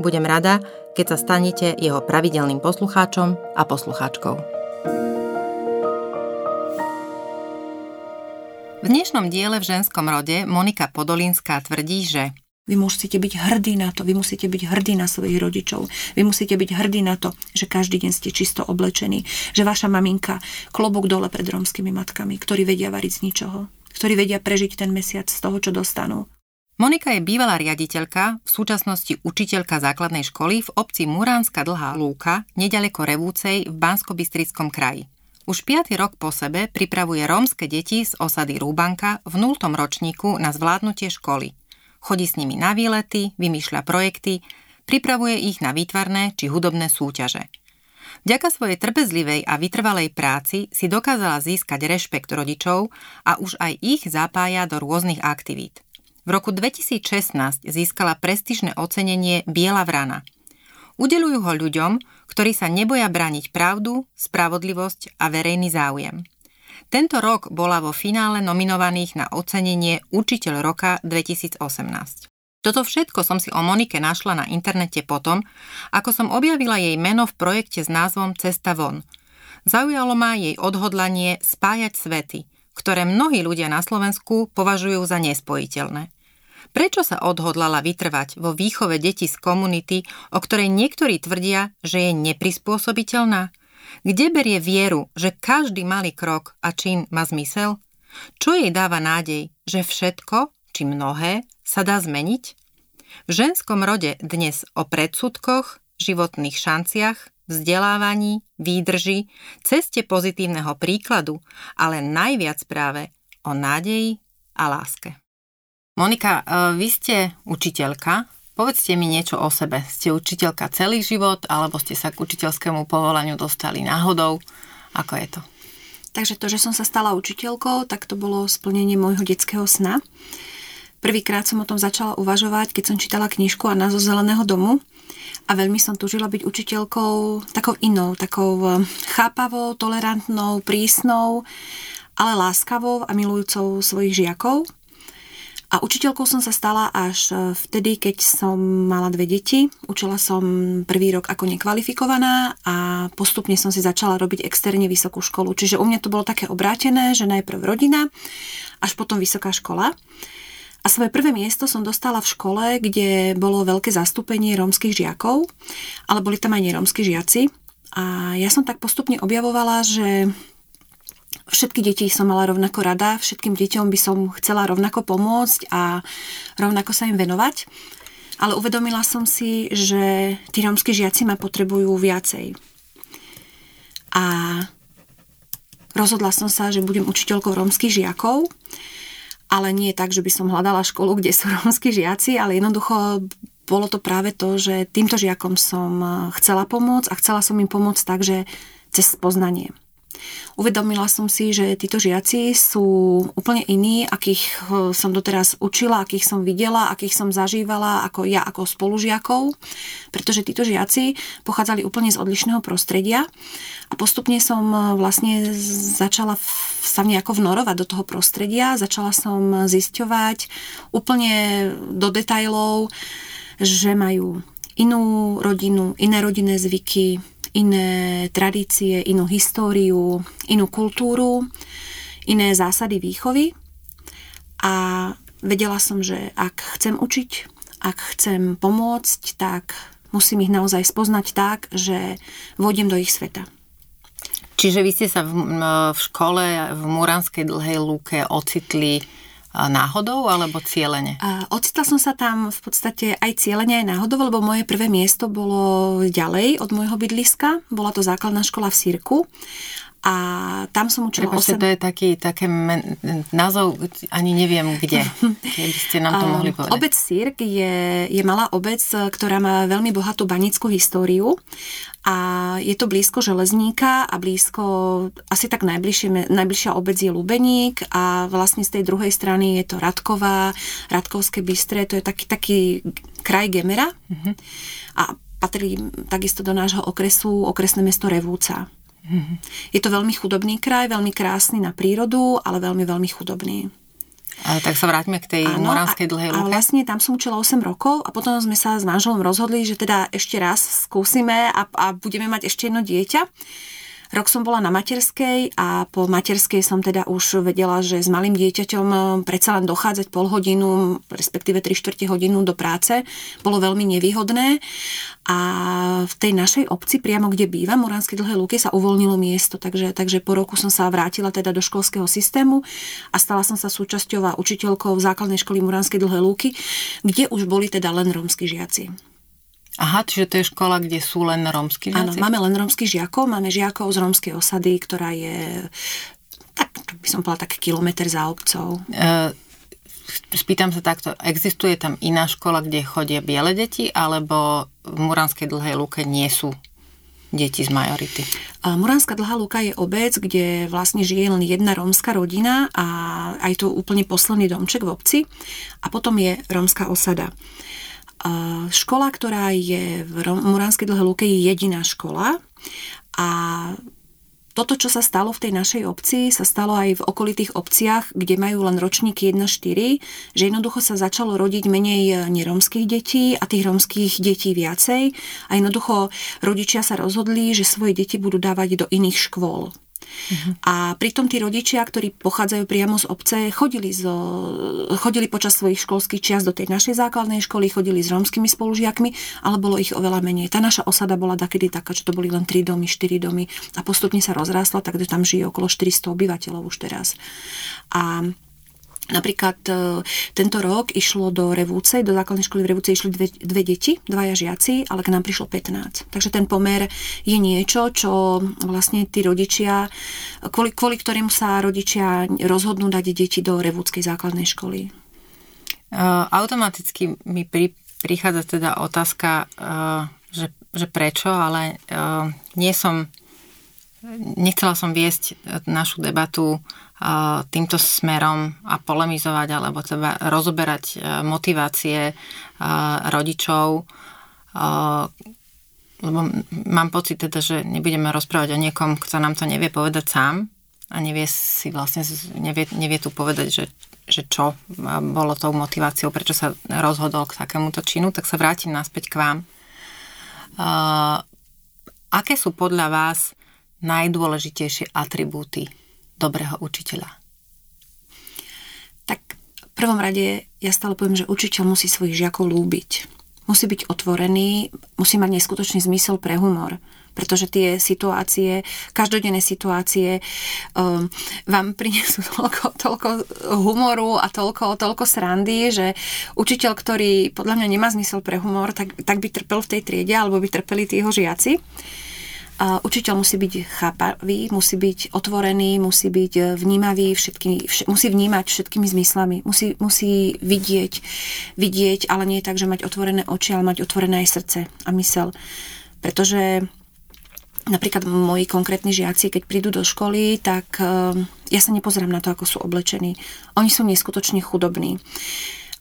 Budem rada, keď sa stanete jeho pravidelným poslucháčom a poslucháčkou. V dnešnom diele v ženskom rode Monika Podolinská tvrdí, že vy musíte byť hrdí na to, vy musíte byť hrdí na svojich rodičov, vy musíte byť hrdí na to, že každý deň ste čisto oblečení, že vaša maminka klobúk dole pred rómskymi matkami, ktorí vedia variť z ničoho, ktorí vedia prežiť ten mesiac z toho, čo dostanú. Monika je bývalá riaditeľka, v súčasnosti učiteľka základnej školy v obci Muránska Dlhá Lúka, nedaleko Revúcej v bansko kraji. Už piatý rok po sebe pripravuje rómske deti z osady Rúbanka v nultom ročníku na zvládnutie školy. Chodí s nimi na výlety, vymýšľa projekty, pripravuje ich na výtvarné či hudobné súťaže. Vďaka svojej trpezlivej a vytrvalej práci si dokázala získať rešpekt rodičov a už aj ich zapája do rôznych aktivít. V roku 2016 získala prestížne ocenenie Biela vrana. Udelujú ho ľuďom, ktorí sa neboja brániť pravdu, spravodlivosť a verejný záujem. Tento rok bola vo finále nominovaných na ocenenie Učiteľ roka 2018. Toto všetko som si o Monike našla na internete potom, ako som objavila jej meno v projekte s názvom Cesta von. Zaujalo ma jej odhodlanie spájať svety – ktoré mnohí ľudia na Slovensku považujú za nespojiteľné. Prečo sa odhodlala vytrvať vo výchove detí z komunity, o ktorej niektorí tvrdia, že je neprispôsobiteľná? Kde berie vieru, že každý malý krok a čin má zmysel? Čo jej dáva nádej, že všetko, či mnohé, sa dá zmeniť? V ženskom rode dnes o predsudkoch, životných šanciach, vzdelávaní, výdrži, ceste pozitívneho príkladu, ale najviac práve o nádeji a láske. Monika, e, vy ste učiteľka. Povedzte mi niečo o sebe. Ste učiteľka celý život, alebo ste sa k učiteľskému povolaniu dostali náhodou? Ako je to? Takže to, že som sa stala učiteľkou, tak to bolo splnenie môjho detského sna. Prvýkrát som o tom začala uvažovať, keď som čítala knižku a zo zeleného domu a veľmi som tužila byť učiteľkou takou inou, takou eh, chápavou, tolerantnou, prísnou, ale láskavou a milujúcou svojich žiakov. A učiteľkou som sa stala až eh, vtedy, keď som mala dve deti. Učila som prvý rok ako nekvalifikovaná a postupne som si začala robiť externe vysokú školu. Čiže u mňa to bolo také obrátené, že najprv rodina, až potom vysoká škola. A svoje prvé miesto som dostala v škole, kde bolo veľké zastúpenie rómskych žiakov, ale boli tam aj nerómsky žiaci. A ja som tak postupne objavovala, že všetky deti som mala rovnako rada, všetkým deťom by som chcela rovnako pomôcť a rovnako sa im venovať. Ale uvedomila som si, že tí rómsky žiaci ma potrebujú viacej. A rozhodla som sa, že budem učiteľkou rómskych žiakov ale nie tak, že by som hľadala školu, kde sú rómsky žiaci, ale jednoducho bolo to práve to, že týmto žiakom som chcela pomôcť a chcela som im pomôcť tak, že cez poznanie. Uvedomila som si, že títo žiaci sú úplne iní, akých eh, som doteraz učila, akých som videla, akých som zažívala ako ja ako spolužiakov, pretože títo žiaci pochádzali úplne z odlišného prostredia a postupne som eh, vlastne začala sa nejako vnorovať do toho prostredia, začala som zisťovať úplne do detajlov, že majú inú rodinu, iné rodinné zvyky, iné tradície, inú históriu, inú kultúru, iné zásady výchovy. A vedela som, že ak chcem učiť, ak chcem pomôcť, tak musím ich naozaj spoznať tak, že vodím do ich sveta. Čiže vy ste sa v, v škole v Muranskej dlhej lúke ocitli náhodou alebo cieľene? A ocitla som sa tam v podstate aj cieľene, aj náhodou, lebo moje prvé miesto bolo ďalej od môjho bydliska. Bola to základná škola v Sirku a tam som učila Prepačte, 8... to je taký, také men, názov, ani neviem kde, keby ste nám to mohli povedať. Obec Sirk je, je malá obec, ktorá má veľmi bohatú banickú históriu a je to blízko Železníka a blízko, asi tak najbližšie, najbližšia obec je Lubeník a vlastne z tej druhej strany je to Radková, Radkovské Bystre, to je taký, taký kraj Gemera uh-huh. a patrí takisto do nášho okresu okresné mesto Revúca. Mm-hmm. Je to veľmi chudobný kraj, veľmi krásny na prírodu, ale veľmi, veľmi chudobný. Ale tak sa vráťme k tej ano, moránskej dlhej lúke. A vlastne tam som učila 8 rokov a potom sme sa s manželom rozhodli, že teda ešte raz skúsime a, a budeme mať ešte jedno dieťa. Rok som bola na materskej a po materskej som teda už vedela, že s malým dieťaťom eh, predsa len dochádzať pol hodinu, respektíve 3 čtvrte hodinu do práce bolo veľmi nevýhodné a v tej našej obci, priamo kde bývam, Moránskej dlhé lúke, sa uvoľnilo miesto, takže, takže po roku som sa vrátila teda do školského systému a stala som sa súčasťou a učiteľkou základnej školy Muránskej dlhé lúky, kde už boli teda len rómsky žiaci. Aha, čiže to je škola, kde sú len rómsky žiaci? Áno, máme len rómskych žiakov, máme žiakov z rómskej osady, ktorá je, tak by som povedala, tak kilometr za obcov. E, spýtam sa takto, existuje tam iná škola, kde chodia biele deti, alebo v Muránskej dlhej lúke nie sú deti z majority? Muránska dlhá lúka je obec, kde vlastne žije len jedna rómska rodina a aj to úplne posledný domček v obci a potom je rómska osada. Škola, ktorá je v Muránskej dlhé lúke, je jediná škola a toto, čo sa stalo v tej našej obci, sa stalo aj v okolitých obciach, kde majú len ročníky 1-4, že jednoducho sa začalo rodiť menej neromských detí a tých romských detí viacej a jednoducho rodičia sa rozhodli, že svoje deti budú dávať do iných škôl. Uh-huh. A pritom tí rodičia, ktorí pochádzajú priamo z obce, chodili, zo, chodili počas svojich školských čias do tej našej základnej školy, chodili s rómskymi spolužiakmi, ale bolo ich oveľa menej. Tá naša osada bola takedy taká, že to boli len 3 domy, 4 domy a postupne sa rozrástla, takže tam žije okolo 400 obyvateľov už teraz. A Napríklad e, tento rok išlo do Revúcej, do základnej školy v Revúcej išli dve, dve deti, dvaja žiaci, ale k nám prišlo 15. Takže ten pomer je niečo, čo vlastne tí rodičia, kvôli, kvôli ktorým sa rodičia rozhodnú dať deti do Revúckej základnej školy. Uh, automaticky mi pri, prichádza teda otázka, uh, že, že prečo, ale uh, nie som, nechcela som viesť našu debatu týmto smerom a polemizovať alebo teda rozoberať e, motivácie e, rodičov, e, lebo mám pocit teda, že nebudeme rozprávať o niekom, kto nám to nevie povedať sám a nevie si vlastne, nevie, nevie tu povedať, že, že čo bolo tou motiváciou, prečo sa rozhodol k takémuto činu, tak sa vrátim naspäť k vám. Aké sú podľa vás najdôležitejšie atribúty dobrého učiteľa? Tak v prvom rade ja stále poviem, že učiteľ musí svojich žiakov lúbiť. Musí byť otvorený, musí mať neskutočný zmysel pre humor pretože tie situácie, každodenné situácie um, vám prinesú toľko, toľko humoru a toľko, toľko srandy, že učiteľ, ktorý podľa mňa nemá zmysel pre humor, tak, tak by trpel v tej triede alebo by trpeli tí jeho žiaci. Učiteľ musí byť chápavý, musí byť otvorený, musí byť e, vnímavý, všetky, vš- musí vnímať všetkými zmyslami, musí, musí vidieť, vidieť, ale nie tak, že mať otvorené oči, ale mať otvorené aj srdce a mysel. Pretože napríklad moji konkrétni žiaci, keď prídu do školy, tak e, ja sa nepozerám na to, ako sú oblečení. Oni sú neskutočne chudobní.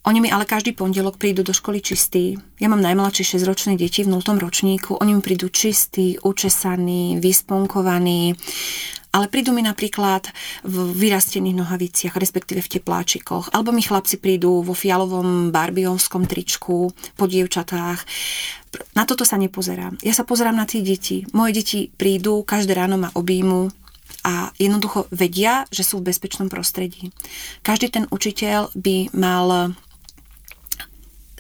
Oni mi ale každý pondelok prídu do školy čistí. Ja mám najmladšie 6-ročné deti v 0. ročníku. Oni mi prídu čistí, učesaní, vysponkovaní. Ale prídu mi napríklad v vyrastených nohaviciach, respektíve v tepláčikoch. Alebo mi chlapci prídu vo fialovom barbiovskom tričku, po dievčatách. Na toto sa nepozerám. Ja sa pozerám na tie deti. Moje deti prídu, každé ráno ma objímu, a jednoducho vedia, že sú v bezpečnom prostredí. Každý ten učiteľ by mal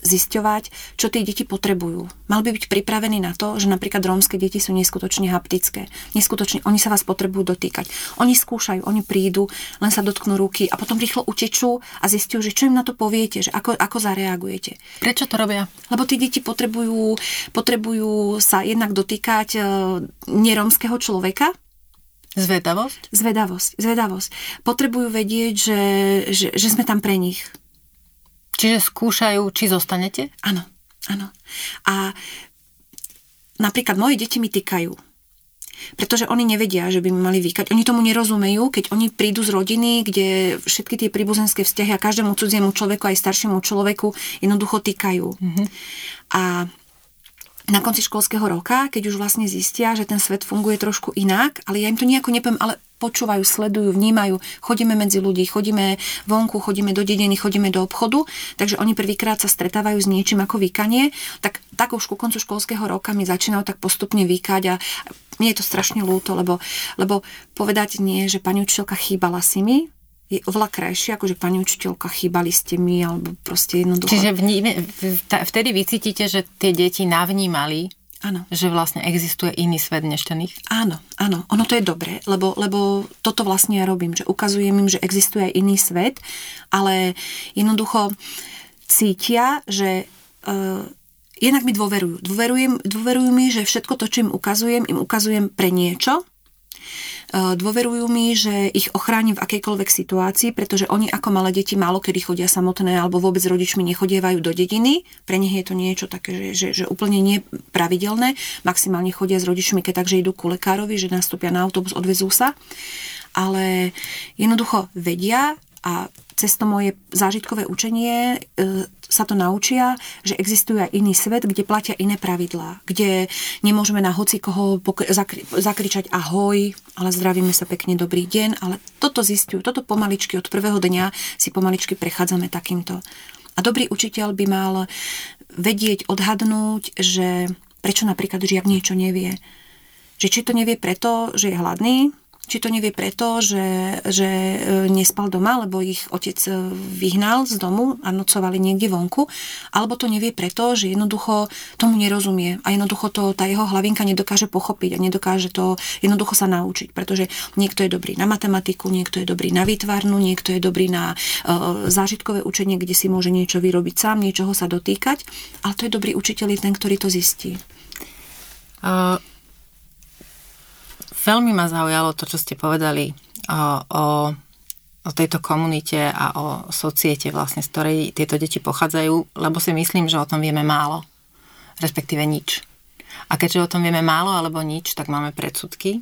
zisťovať, čo tie deti potrebujú. Mal by byť pripravený na to, že napríklad rómske deti sú neskutočne haptické. Neskutočne, oni sa vás potrebujú dotýkať. Oni skúšajú, oni prídu, len sa dotknú ruky a potom rýchlo utečú a zistiu, že čo im na to poviete, že ako, ako zareagujete. Prečo to robia? Lebo tí deti potrebujú, potrebujú sa jednak dotýkať e, nerómskeho človeka, Zvedavosť? Zvedavosť, zvedavosť. Potrebujú vedieť, že, že, že sme tam pre nich. Čiže skúšajú, či zostanete? Áno, áno. A napríklad moje deti mi týkajú. Pretože oni nevedia, že by mi mali vykať. Oni tomu nerozumejú, keď oni prídu z rodiny, kde všetky tie príbuzenské vzťahy a každému cudziemu človeku, aj staršiemu človeku jednoducho týkajú. Mm-hmm. A na konci školského roka, keď už vlastne zistia, že ten svet funguje trošku inak, ale ja im to nejako nepoviem, ale počúvajú, sledujú, vnímajú, chodíme medzi ľudí, chodíme vonku, chodíme do dediny, chodíme do obchodu, takže oni prvýkrát sa stretávajú s niečím ako vykanie, tak, tak už ku koncu školského roka mi začínajú tak postupne vykať a mne je to strašne ľúto, lebo, lebo povedať nie, že pani učiteľka chýbala si mi, je oveľa krajšie, ako že pani učiteľka, chýbali ste mi, alebo proste jednoducho. Čiže vní, vtedy vycítite, že tie deti navnímali, Áno. Že vlastne existuje iný svet než ten ich? Áno, áno. Ono to je dobré, lebo, lebo toto vlastne ja robím, že ukazujem im, že existuje aj iný svet, ale jednoducho cítia, že uh, jednak mi dôverujú. Dôverujem, dôverujú mi, že všetko to, čo im ukazujem, im ukazujem pre niečo, dôverujú mi, že ich ochránim v akejkoľvek situácii, pretože oni ako malé deti málo kedy chodia samotné alebo vôbec rodičmi nechodievajú do dediny. Pre nich je to niečo také, že, že, že úplne nepravidelné. Maximálne chodia s rodičmi, keď takže idú ku lekárovi, že nastúpia na autobus, odvezú sa. Ale jednoducho vedia a cez to moje zážitkové učenie e, sa to naučia, že existuje aj iný svet, kde platia iné pravidlá, kde nemôžeme na hoci koho zakri- zakričať ahoj, ale zdravíme sa pekne, dobrý deň, ale toto zistujú, toto pomaličky od prvého dňa si pomaličky prechádzame takýmto. A dobrý učiteľ by mal vedieť, odhadnúť, že prečo napríklad žiak niečo nevie. Že či to nevie preto, že je hladný, či to nevie preto, že, že e, nespal doma, lebo ich otec e, vyhnal z domu a nocovali niekde vonku, alebo to nevie preto, že jednoducho tomu nerozumie a jednoducho to tá jeho hlavinka nedokáže pochopiť a nedokáže to jednoducho sa naučiť, pretože niekto je dobrý na matematiku, niekto je dobrý na výtvarnu, niekto je dobrý na uh, zážitkové učenie, kde si môže niečo vyrobiť sám, niečoho sa dotýkať, ale to je dobrý učiteľ je ten, ktorý to zistí. Uh Veľmi ma zaujalo to, čo ste povedali o, o, o tejto komunite a o societe vlastne, z ktorej tieto deti pochádzajú, lebo si myslím, že o tom vieme málo, respektíve nič. A keďže o tom vieme málo alebo nič, tak máme predsudky.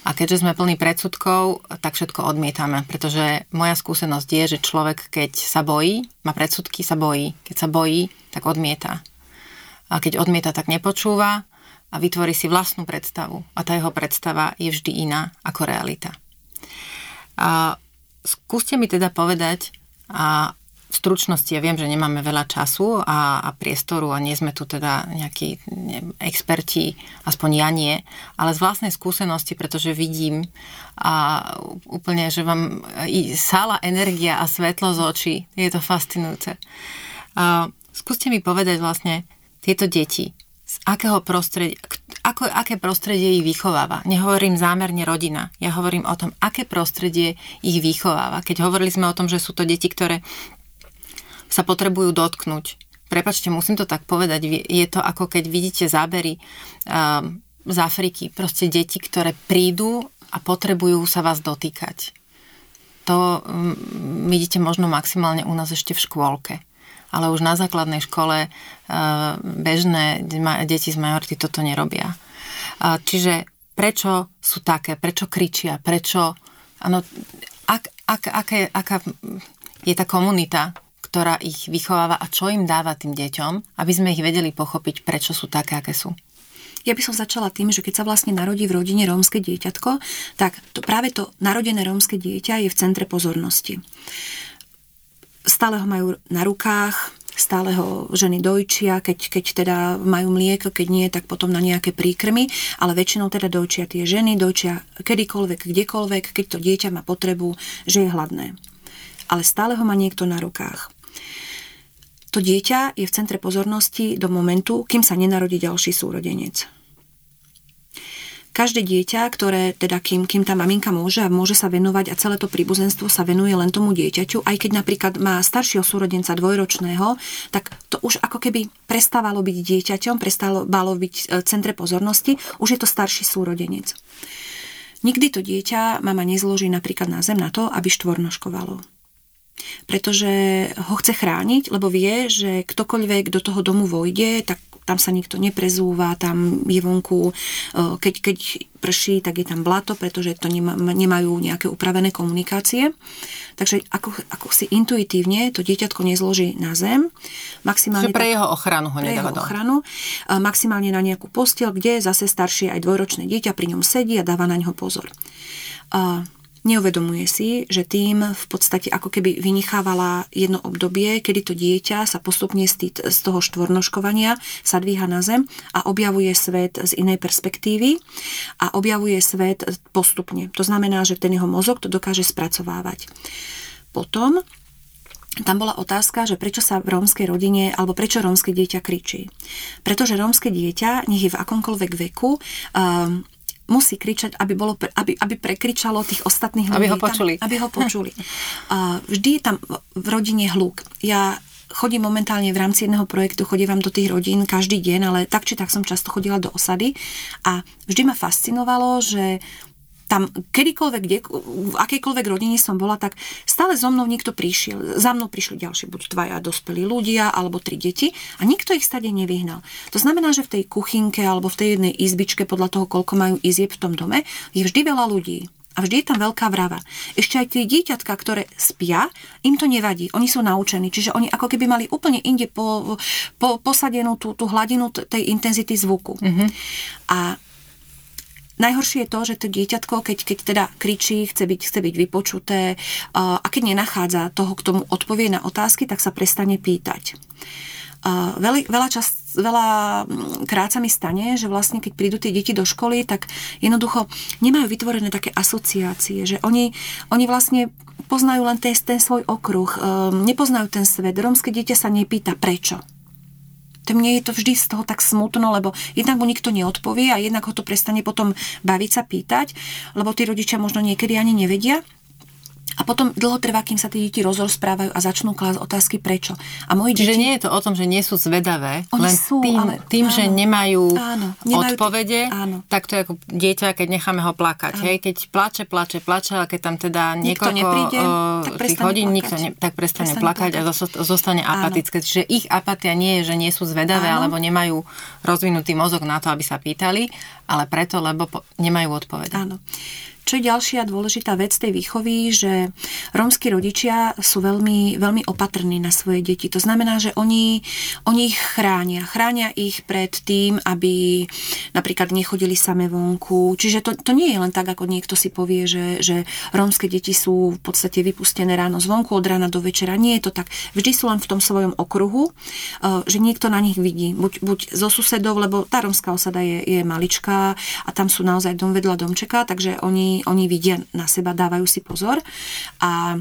A keďže sme plní predsudkov, tak všetko odmietame, pretože moja skúsenosť je, že človek, keď sa bojí, má predsudky, sa bojí. Keď sa bojí, tak odmieta. A keď odmieta, tak nepočúva a vytvorí si vlastnú predstavu. A tá jeho predstava je vždy iná ako realita. A skúste mi teda povedať, a v stručnosti ja viem, že nemáme veľa času a, a priestoru a nie sme tu teda nejakí neviem, experti, aspoň ja nie, ale z vlastnej skúsenosti, pretože vidím a úplne, že vám i sála energia a svetlo z očí, je to fascinujúce. A skúste mi povedať vlastne tieto deti, akého prostredia, ako, aké prostredie ich vychováva. Nehovorím zámerne rodina, ja hovorím o tom, aké prostredie ich vychováva. Keď hovorili sme o tom, že sú to deti, ktoré sa potrebujú dotknúť. Prepačte, musím to tak povedať, je to ako keď vidíte zábery um, z Afriky, proste deti, ktoré prídu a potrebujú sa vás dotýkať. To um, vidíte možno maximálne u nás ešte v škôlke ale už na základnej škole eh, bežné deti z majority toto nerobia. Čiže prečo sú také, prečo kričia, prečo... Ano, ak, ak, aké, aká je tá komunita, ktorá ich vychováva a čo im dáva tým deťom, aby sme ich vedeli pochopiť, prečo sú také, aké sú. Ja by som začala tým, že keď sa vlastne narodí v rodine rómske dieťatko, tak to, práve to narodené rómske dieťa je v centre pozornosti stále ho majú na rukách, stále ho ženy dojčia, keď, keď teda majú mlieko, keď nie, tak potom na nejaké príkrmy, ale väčšinou teda dojčia tie ženy, dojčia kedykoľvek, kdekoľvek, keď to dieťa má potrebu, že je hladné. Ale stále ho má niekto na rukách. to dieťa je v centre pozornosti do momentu, kým sa nenarodí ďalší súrodenec. Každé dieťa, ktoré teda kým, kým tá maminka môže a môže sa venovať a celé to príbuzenstvo sa venuje len tomu dieťaťu, aj keď napríklad má staršieho súrodenca dvojročného, tak to už ako keby prestávalo byť dieťaťom, prestávalo byť v e, centre pozornosti, už je to starší súrodenec. Nikdy to dieťa mama nezloží napríklad na zem na to, aby štvornoškovalo pretože ho chce chrániť, lebo vie, že ktokoľvek do toho domu vojde, tak tam sa nikto neprezúva, tam je vonku, e, keď, keď prší, tak je tam blato, pretože to nemá, nemajú nejaké upravené komunikácie. Takže ako, ako si intuitívne to dieťatko nezloží na zem, maximálne... Čiže pre jeho ochranu ho pre jeho ochranu, maximálne na nejakú postiel, kde zase staršie aj dvojročné dieťa pri ňom sedí a dáva na ňo pozor. Neuvedomuje si, že tým v podstate ako keby vynichávala jedno obdobie, kedy to dieťa sa postupne z, toho štvornoškovania sa dvíha na zem a objavuje svet z inej perspektívy a objavuje svet postupne. To znamená, že ten jeho mozog to dokáže spracovávať. Potom tam bola otázka, že prečo sa v rómskej rodine, alebo prečo rómske dieťa kričí. Pretože rómske dieťa, nech je v akomkoľvek veku, um, musí kričať, aby, bolo, aby, aby prekričalo tých ostatných ľudí. Aby ho počuli. Tam, aby ho počuli. A vždy je tam v rodine hluk. Ja chodím momentálne v rámci jedného projektu, chodím do tých rodín každý deň, ale tak či tak som často chodila do osady a vždy ma fascinovalo, že tam kedykoľvek, kde, v akejkoľvek rodine som bola, tak stále so mnou niekto prišiel. Za mnou prišli ďalší, buď dvaja dospelí ľudia, alebo tri deti a nikto ich stade nevyhnal. To znamená, že v tej kuchynke alebo v tej jednej izbičke, podľa toho, koľko majú izieb v tom dome, je vždy veľa ľudí. A vždy je tam veľká vrava. Ešte aj tie dieťatka, ktoré spia, im to nevadí. Oni sú naučení. Čiže oni ako keby mali úplne inde po, po, posadenú tú, tú hladinu tej intenzity zvuku. Mm-hmm. A Najhoršie je to, že to dieťatko, keď, keď teda kričí, chce byť, chce byť vypočuté a keď nenachádza toho, k tomu odpovie na otázky, tak sa prestane pýtať. Veľa, veľa, čas, veľa mm, krát sa mi stane, že vlastne keď prídu tie deti do školy, tak jednoducho nemajú vytvorené také asociácie, že oni, oni vlastne poznajú len ten, ten svoj okruh, ehm, nepoznajú ten svet. Rómske dieťa sa nepýta prečo mne je to vždy z toho tak smutno, lebo jednak mu nikto neodpovie a jednak ho to prestane potom baviť sa pýtať, lebo tí rodičia možno niekedy ani nevedia, a potom dlho trvá, kým sa tie deti rozprávajú a začnú klásť otázky prečo. A moji Čiže deti... nie je to o tom, že nie sú zvedavé, Oni len sú, tým, ale, tým áno, že nemajú, áno, nemajú odpovede, áno. tak to je ako dieťa, keď necháme ho plakať. Hej? Keď plače, plače, plače, a keď tam teda niekoľko nepríde, uh, tých hodín nikto ne, tak prestane, prestane plakať, plakať a zostane áno. apatické. Čiže ich apatia nie je, že nie sú zvedavé, áno. alebo nemajú rozvinutý mozog na to, aby sa pýtali, ale preto, lebo po, nemajú odpovede. Áno. Čo je ďalšia dôležitá vec tej výchovy, že rómsky rodičia sú veľmi, veľmi opatrní na svoje deti. To znamená, že oni, oni ich chránia. Chránia ich pred tým, aby napríklad nechodili same vonku. Čiže to, to nie je len tak, ako niekto si povie, že, že rómske deti sú v podstate vypustené ráno zvonku od rána do večera. Nie je to tak. Vždy sú len v tom svojom okruhu, eh, že niekto na nich vidí. Buď, buď zo susedov, lebo tá rómska osada je, je maličká a tam sú naozaj dom vedľa domčeka, takže oni oni, vidia na seba, dávajú si pozor a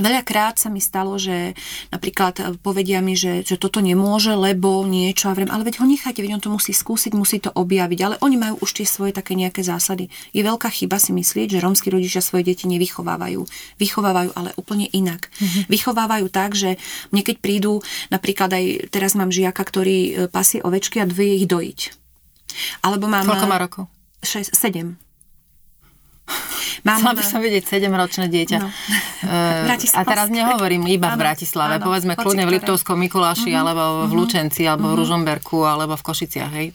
Veľakrát sa mi stalo, že napríklad povedia mi, že, že toto nemôže, lebo niečo, a vrem, ale veď ho nechajte, veď on to musí skúsiť, musí to objaviť, ale oni majú už tie svoje také nejaké zásady. Je veľká chyba si myslieť, že rómsky rodičia svoje deti nevychovávajú. Vychovávajú ale úplne inak. Mm-hmm. Vychovávajú tak, že mne keď prídu, napríklad aj teraz mám žiaka, ktorý e, pasie ovečky a dve ich dojiť. Alebo mám... Koľko má rokov? 6, 7. Mám, Chcela by som vidieť 7-ročné dieťa. No. Uh, a teraz nehovorím iba áno, v Bratislave, áno, povedzme kľudne v Liptovskom Mikuláši, uh-huh, alebo v mhm. Lučenci, alebo uh-huh. v mhm. Ružomberku, alebo v Košiciach, hej?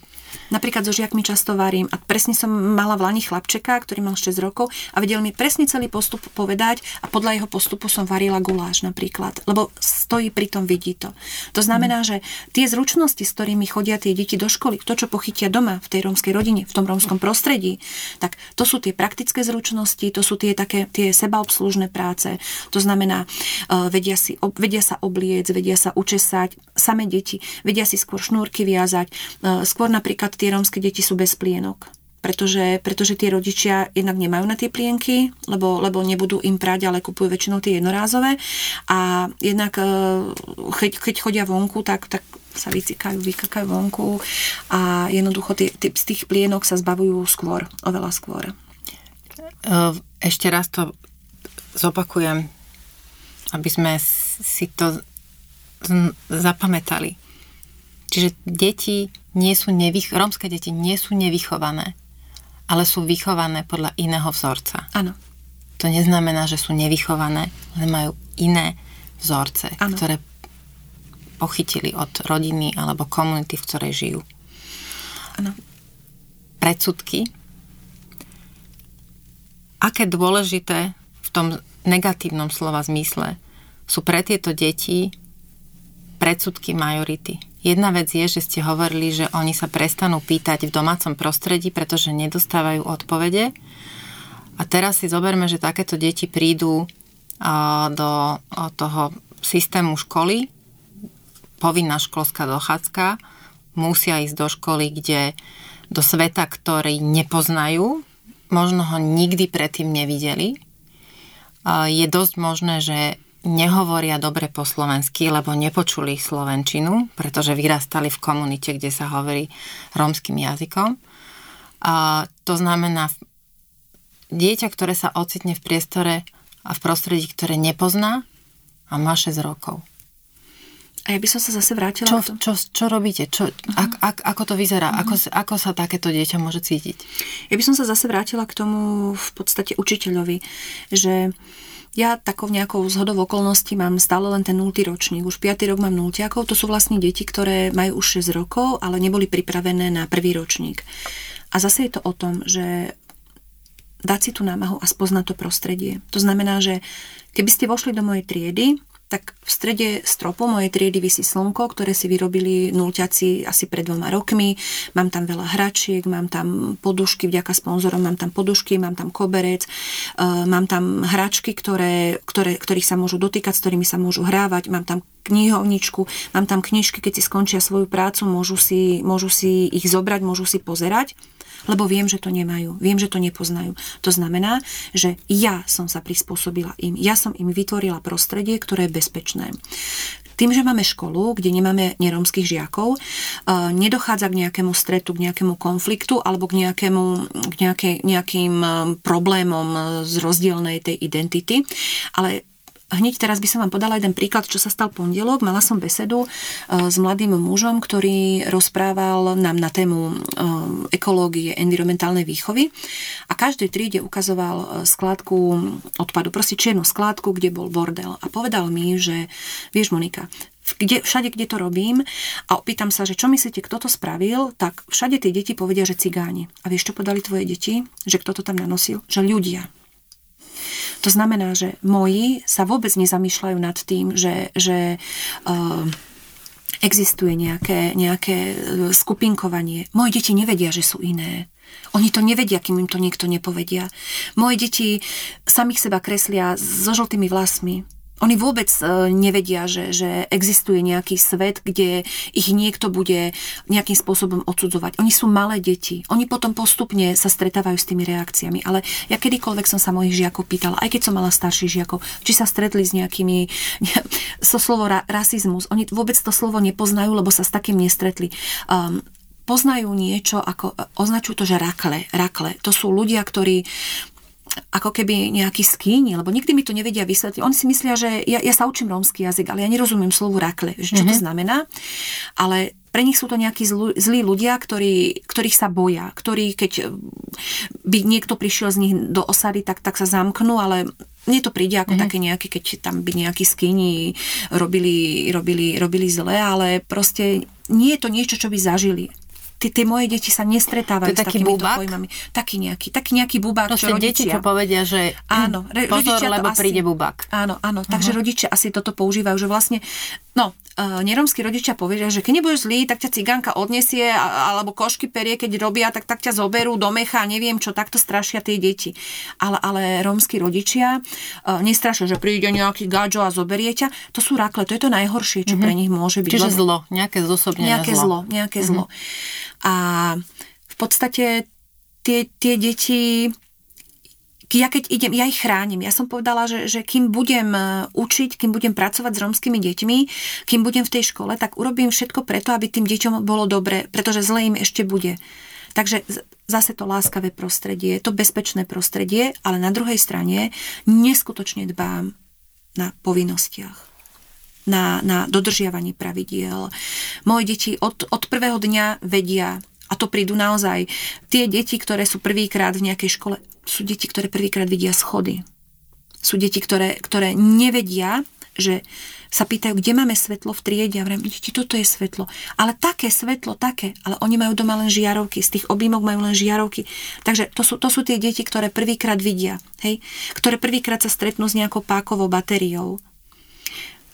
Napríklad so žiakmi často varím a presne som mala v Lani chlapčeka, ktorý mal 6 rokov a vedel mi presne celý postup povedať a podľa jeho postupu som varila guláš napríklad, lebo stojí pri tom, vidí to. To znamená, mm. že tie zručnosti, s ktorými chodia tie deti do školy, to, čo pochytia doma, v tej rómskej rodine, v tom rómskom prostredí, tak to sú tie praktické zručnosti, to sú tie také tie sebaobslužné práce. To znamená, uh, vedia, si, vedia sa obliec, vedia sa učesať, same deti, vedia si skôr šnúrky viazať, uh, skôr napríklad tie rómske deti sú bez plienok. pretože, pretože tí rodičia jednak nemajú na tie plienky, lebo, lebo nebudú im prať, ale kupujú väčšinou tie jednorázové. A jednak e, keď, keď chodia vonku, tak, tak sa vycikajú, vykakajú vonku a jednoducho tie, tie, z tých plienok sa zbavujú skôr, oveľa skôr. E, ešte raz to zopakujem, aby sme si to zapamätali. Čiže deti nie sú nevych- rómske deti nie sú nevychované ale sú vychované podľa iného vzorca. Áno. To neznamená, že sú nevychované, ale majú iné vzorce, ano. ktoré pochytili od rodiny alebo komunity, v ktorej žijú. Áno. Predsudky. Aké dôležité v tom negatívnom slova zmysle sú pre tieto deti predsudky majority Jedna vec je, že ste hovorili, že oni sa prestanú pýtať v domácom prostredí, pretože nedostávajú odpovede. A teraz si zoberme, že takéto deti prídu do toho systému školy, povinná školská dochádzka, musia ísť do školy, kde do sveta, ktorý nepoznajú, možno ho nikdy predtým nevideli. Je dosť možné, že nehovoria dobre po slovensky, lebo nepočuli slovenčinu, pretože vyrastali v komunite, kde sa hovorí rómskym jazykom. A to znamená, dieťa, ktoré sa ocitne v priestore a v prostredí, ktoré nepozná a má 6 rokov. A ja by som sa zase vrátila čo, čo, čo robíte? Čo, uh-huh. ak, ak, ako to vyzerá? Uh-huh. Ako, ako sa takéto dieťa môže cítiť? Ja by som sa zase vrátila k tomu v podstate učiteľovi, že ja takou nejakou zhodou okolností mám stále len ten 0. ročník. Už 5. rok mám nultiakov. To sú vlastne deti, ktoré majú už 6 rokov, ale neboli pripravené na prvý ročník. A zase je to o tom, že dať si tú námahu a spoznať to prostredie. To znamená, že keby ste vošli do mojej triedy, tak v strede stropu mojej triedy vysí slnko, ktoré si vyrobili nulťaci asi pred dvoma rokmi. Mám tam veľa hračiek, mám tam podušky, vďaka sponzorom mám tam podušky, mám tam koberec, e, mám tam hračky, ktoré, ktoré, ktorých sa môžu dotýkať, s ktorými sa môžu hrávať, mám tam knihovničku, mám tam knižky, keď si skončia svoju prácu, môžu si, môžu si ich zobrať, môžu si pozerať lebo viem, že to nemajú, viem, že to nepoznajú. To znamená, že ja som sa prispôsobila im, ja som im vytvorila prostredie, ktoré je bezpečné. Tým, že máme školu, kde nemáme neromských žiakov, e, nedochádza k nejakému stretu, k nejakému konfliktu alebo k, nejakému, k nejaké, nejakým e, problémom z rozdielnej tej identity, ale Hneď teraz by som vám podala jeden príklad, čo sa stal pondelok. Mala som besedu e, s mladým mužom, ktorý rozprával nám na tému e, ekológie, environmentálnej výchovy a každej tríde ukazoval e, skládku odpadu, proste čiernu skládku, kde bol bordel. A povedal mi, že vieš Monika, kde, všade, kde to robím a opýtam sa, že čo myslíte, kto to spravil, tak všade tie deti povedia, že cigáni. A vieš, čo podali tvoje deti? Že kto to tam nanosil? Že ľudia. To znamená, že moji sa vôbec nezamýšľajú nad tým, že, že uh, existuje nejaké, nejaké e, skupinkovanie. Moje deti nevedia, že sú iné. Oni to nevedia, kým im to niekto nepovedia. Moje deti samých seba kreslia so žltými vlasmi. Oni vôbec e, nevedia, že, že existuje nejaký svet, kde ich niekto bude nejakým spôsobom odsudzovať. Oni sú malé deti. Oni potom postupne sa stretávajú s tými reakciami. Ale ja kedykoľvek som sa mojich žiakov pýtala, aj keď som mala starších žiakov, či sa stretli s nejakými... to slovo ra, rasizmus. Oni vôbec to slovo nepoznajú, lebo sa s takým nestretli. Um, poznajú niečo, ako označujú to, že rakle. Rakle. To sú ľudia, ktorí ako keby nejaký skýni, lebo nikdy mi to nevedia vysvetliť. Oni si myslia, že ja, ja sa učím rómsky jazyk, ale ja nerozumiem slovu rakle, čo mm-hmm. to mhm. znamená. Ale pre nich sú to nejakí zlú, zlí ľudia, ktorí, ktorých sa boja, ktorí keď by niekto prišiel z nich do osady, tak, tak sa zamknú, ale mne to príde ako mm-hmm. také nejaké, keď tam by nejakí skýni robili, robili, robili zle, ale proste nie je to niečo, čo by zažili tie, tie moje deti sa nestretávajú to s takými pojmami. Taký nejaký, taký nejaký bubák, Proste čo rodičia... deti, čo povedia, že áno, re, pozor, lebo asi, príde bubák. Áno, áno, uh-huh. takže rodičia asi toto používajú, že vlastne, no, uh, neromskí rodičia povedia, že keď nebudeš zlý, tak ťa cigánka odnesie, alebo košky perie, keď robia, tak, tak ťa zoberú do mecha, neviem čo, takto strašia tie deti. Ale, ale rómsky rodičia uh, nestrašia, že príde nejaký gadžo a zoberie ťa. To sú rakle, to je to najhoršie, čo uh-huh. pre nich môže byť. Čiže zlo, nejaké zosobnené nejaké zlo. zlo nejaké uh-huh. zlo. A v podstate tie, tie deti ja keď idem, ja ich chránim. Ja som povedala, že, že kým budem e, učiť, kým budem pracovať s rómskymi deťmi, kým budem v tej škole, tak urobím všetko preto, aby tým deťom bolo dobre, pretože zle im ešte bude. Takže zase to láskavé prostredie, to bezpečné prostredie, ale na druhej strane neskutočne dbám na povinnostiach na, na dodržiavaní pravidiel. Moje deti od, od prvého dňa vedia, a to prídu naozaj, tie deti, ktoré sú prvýkrát v nejakej škole, sú deti, ktoré prvýkrát vidia schody. Sú deti, ktoré, ktoré nevedia, že sa pýtajú, kde máme svetlo v triede a vrem, deti, toto je svetlo. Ale také svetlo, také. Ale oni majú doma len žiarovky, z tých objímok majú len žiarovky. Takže to sú, to sú tie deti, ktoré prvýkrát vidia, hej? ktoré prvýkrát sa stretnú s nejakou pákovou batériou.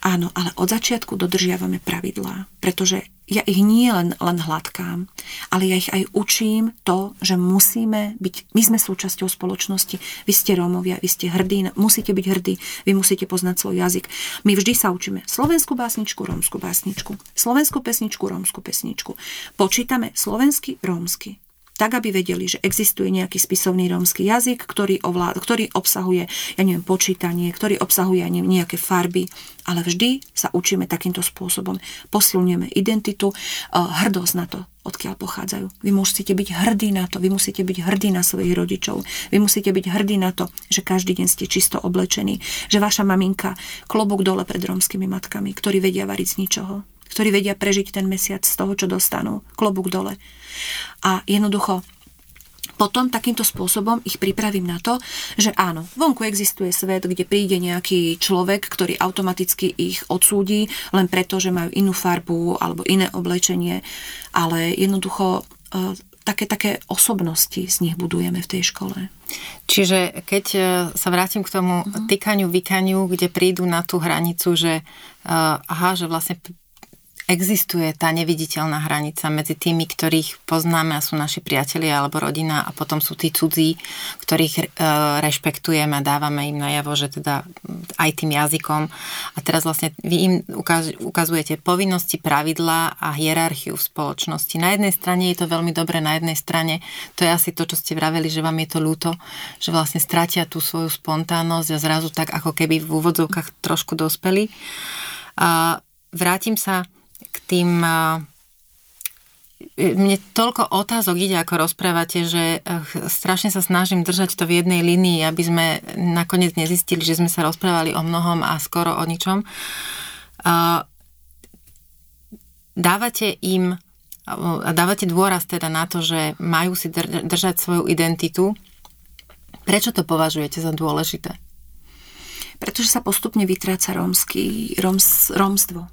Áno, ale od začiatku dodržiavame pravidlá, pretože ja ich nie len, len hladkám, ale ja ich aj učím to, že musíme byť, my sme súčasťou spoločnosti, vy ste Rómovia, vy ste hrdí, musíte byť hrdí, vy musíte poznať svoj jazyk. My vždy sa učíme slovenskú básničku, rómsku básničku, slovenskú pesničku, rómsku pesničku. Počítame slovenský, rómsky, tak, aby vedeli, že existuje nejaký spisovný rómsky jazyk, ktorý, ovlád, ktorý obsahuje, ja neviem, počítanie, ktorý obsahuje neviem, nejaké farby, ale vždy sa učíme takýmto spôsobom. Posilňujeme identitu, eh, hrdosť na to, odkiaľ pochádzajú. Vy musíte byť hrdí na to, vy musíte byť hrdí na svojich rodičov, vy musíte byť hrdí na to, že každý deň ste čisto oblečení, že vaša maminka klobúk dole pred rómskymi matkami, ktorí vedia variť z ničoho, ktorí vedia prežiť ten mesiac z toho, čo dostanú, klobúk dole. A jednoducho potom takýmto spôsobom ich pripravím na to, že áno, vonku existuje svet, kde príde nejaký človek, ktorý automaticky ich odsúdi len preto, že majú inú farbu alebo iné oblečenie, ale jednoducho e, také, také osobnosti z nich budujeme v tej škole. Čiže keď e, sa vrátim k tomu uh-huh. tykaniu, vykaniu, kde prídu na tú hranicu, že uh, aha, že vlastne existuje tá neviditeľná hranica medzi tými, ktorých poznáme a sú naši priatelia alebo rodina a potom sú tí cudzí, ktorých e, rešpektujeme a dávame im najavo, že teda aj tým jazykom. A teraz vlastne vy im ukaz, ukazujete povinnosti, pravidlá a hierarchiu v spoločnosti. Na jednej strane je to veľmi dobre, na jednej strane to je asi to, čo ste vraveli, že vám je to ľúto, že vlastne stratia tú svoju spontánnosť a zrazu tak ako keby v úvodzovkách trošku dospeli. A vrátim sa k tým mne toľko otázok ide, ako rozprávate, že strašne sa snažím držať to v jednej línii, aby sme nakoniec nezistili, že sme sa rozprávali o mnohom a skoro o ničom. Dávate im dávate dôraz teda na to, že majú si držať svoju identitu. Prečo to považujete za dôležité? Pretože sa postupne vytráca rómsky, róms, rómstvo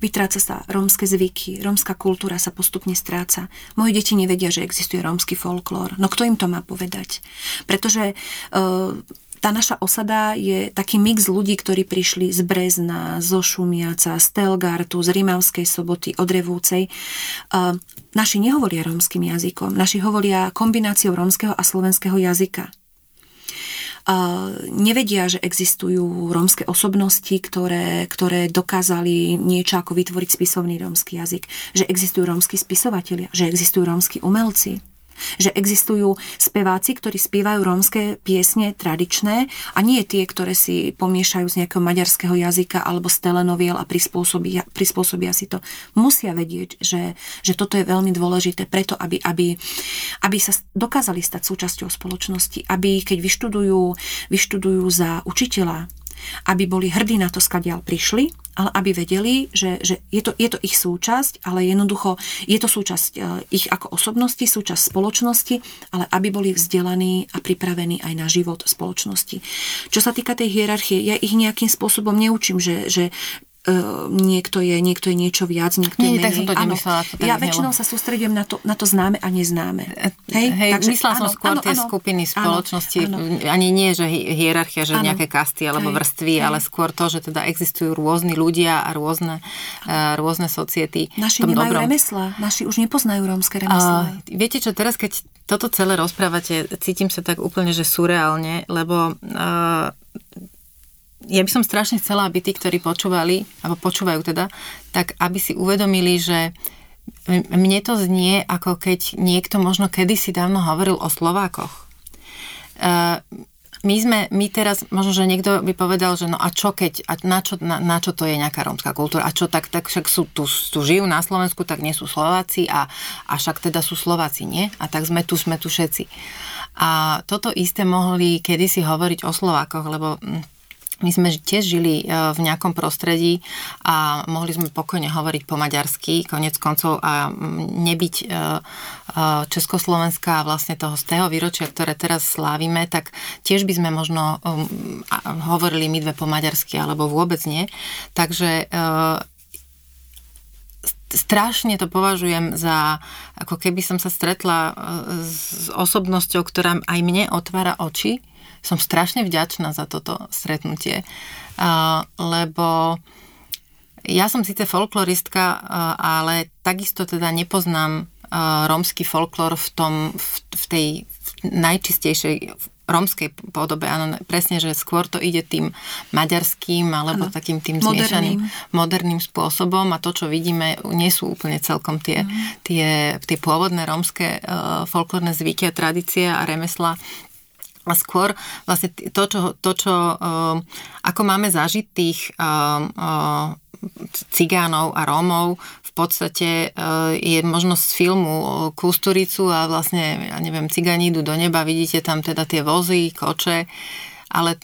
Vytráca sa rómske zvyky, rómska kultúra sa postupne stráca. Moje deti nevedia, že existuje rómsky folklór. No kto im to má povedať? Pretože uh, tá naša osada je taký mix ľudí, ktorí prišli z Brezna, zo Šumiaca, z Telgartu, z Rimavskej soboty, od Revúcej. Uh, naši nehovoria rómskym jazykom, naši hovoria kombináciou rómskeho a slovenského jazyka nevedia, že existujú rómske osobnosti, ktoré, ktoré dokázali niečo ako vytvoriť spisovný rómsky jazyk, že existujú rómsky spisovatelia, že existujú rómsky umelci, že existujú speváci, ktorí spievajú rómske piesne tradičné a nie tie, ktoré si pomiešajú z nejakého maďarského jazyka alebo z telenoviel a prispôsobia, prispôsobia si to. Musia vedieť, že, že toto je veľmi dôležité preto, aby, aby, aby sa dokázali stať súčasťou spoločnosti, aby keď vyštudujú, vyštudujú za učiteľa, aby boli hrdí na to, skadiaľ prišli ale aby vedeli, že, že je, to, je to ich súčasť, ale jednoducho je to súčasť e, ich ako osobnosti, súčasť spoločnosti, ale aby boli vzdelaní a pripravení aj na život spoločnosti. Čo sa týka tej hierarchie, ja ich nejakým spôsobom neučím, že, že Uh, niekto, je, niekto je niečo viac, niekto Nie, je menej. tak som to nemyslela. To ja väčšinou sa sústredím na to, na to známe a neznáme. Hej, Hej Takže, myslela áno, som skôr áno, tie áno, skupiny spoločnosti, áno, ani nie, že hierarchia, že áno, nejaké kasty alebo hej, vrstvy, hej. ale skôr to, že teda existujú rôzni ľudia a rôzne, uh, rôzne society. Naši nemajú dobrom. remesla, naši už nepoznajú rómske remesla. Uh, viete čo, teraz keď toto celé rozprávate, cítim sa tak úplne, že surreálne, lebo uh, ja by som strašne chcela, aby tí, ktorí počúvali, alebo počúvajú teda, tak aby si uvedomili, že mne to znie, ako keď niekto možno kedysi dávno hovoril o Slovákoch. Uh, my sme, my teraz, možno, že niekto by povedal, že no a čo keď, a na čo, na, na čo to je nejaká rómska kultúra, a čo tak, tak však sú, tu, tu žijú na Slovensku, tak nie sú Slováci a, a však teda sú Slováci, nie? A tak sme tu, sme tu všetci. A toto isté mohli kedysi hovoriť o Slovákoch, lebo hm, my sme tiež žili e, v nejakom prostredí a mohli sme pokojne hovoriť po maďarsky, konec koncov a nebyť e, e, Československá vlastne toho z toho výročia, ktoré teraz slávime, tak tiež by sme možno hovorili my dve po maďarsky alebo vôbec nie. Takže strašne to považujem za, ako keby som sa stretla s osobnosťou, ktorá aj mne otvára oči som strašne vďačná za toto stretnutie, lebo ja som síce folkloristka, ale takisto teda nepoznám rómsky folklór v, tom, v, tej najčistejšej rómskej podobe, áno, presne, že skôr to ide tým maďarským alebo ano. takým tým moderným. zmiešaným moderným spôsobom a to, čo vidíme, nie sú úplne celkom tie, mm. tie, tie pôvodné rómske uh, folklórne zvyky a tradície a remesla, a skôr vlastne to, čo, to, čo uh, ako máme zažitých uh, uh, cigánov a Rómov, v podstate je možnosť filmu Kusturicu a vlastne, ja neviem, cigáni idú do neba, vidíte tam teda tie vozy, koče, ale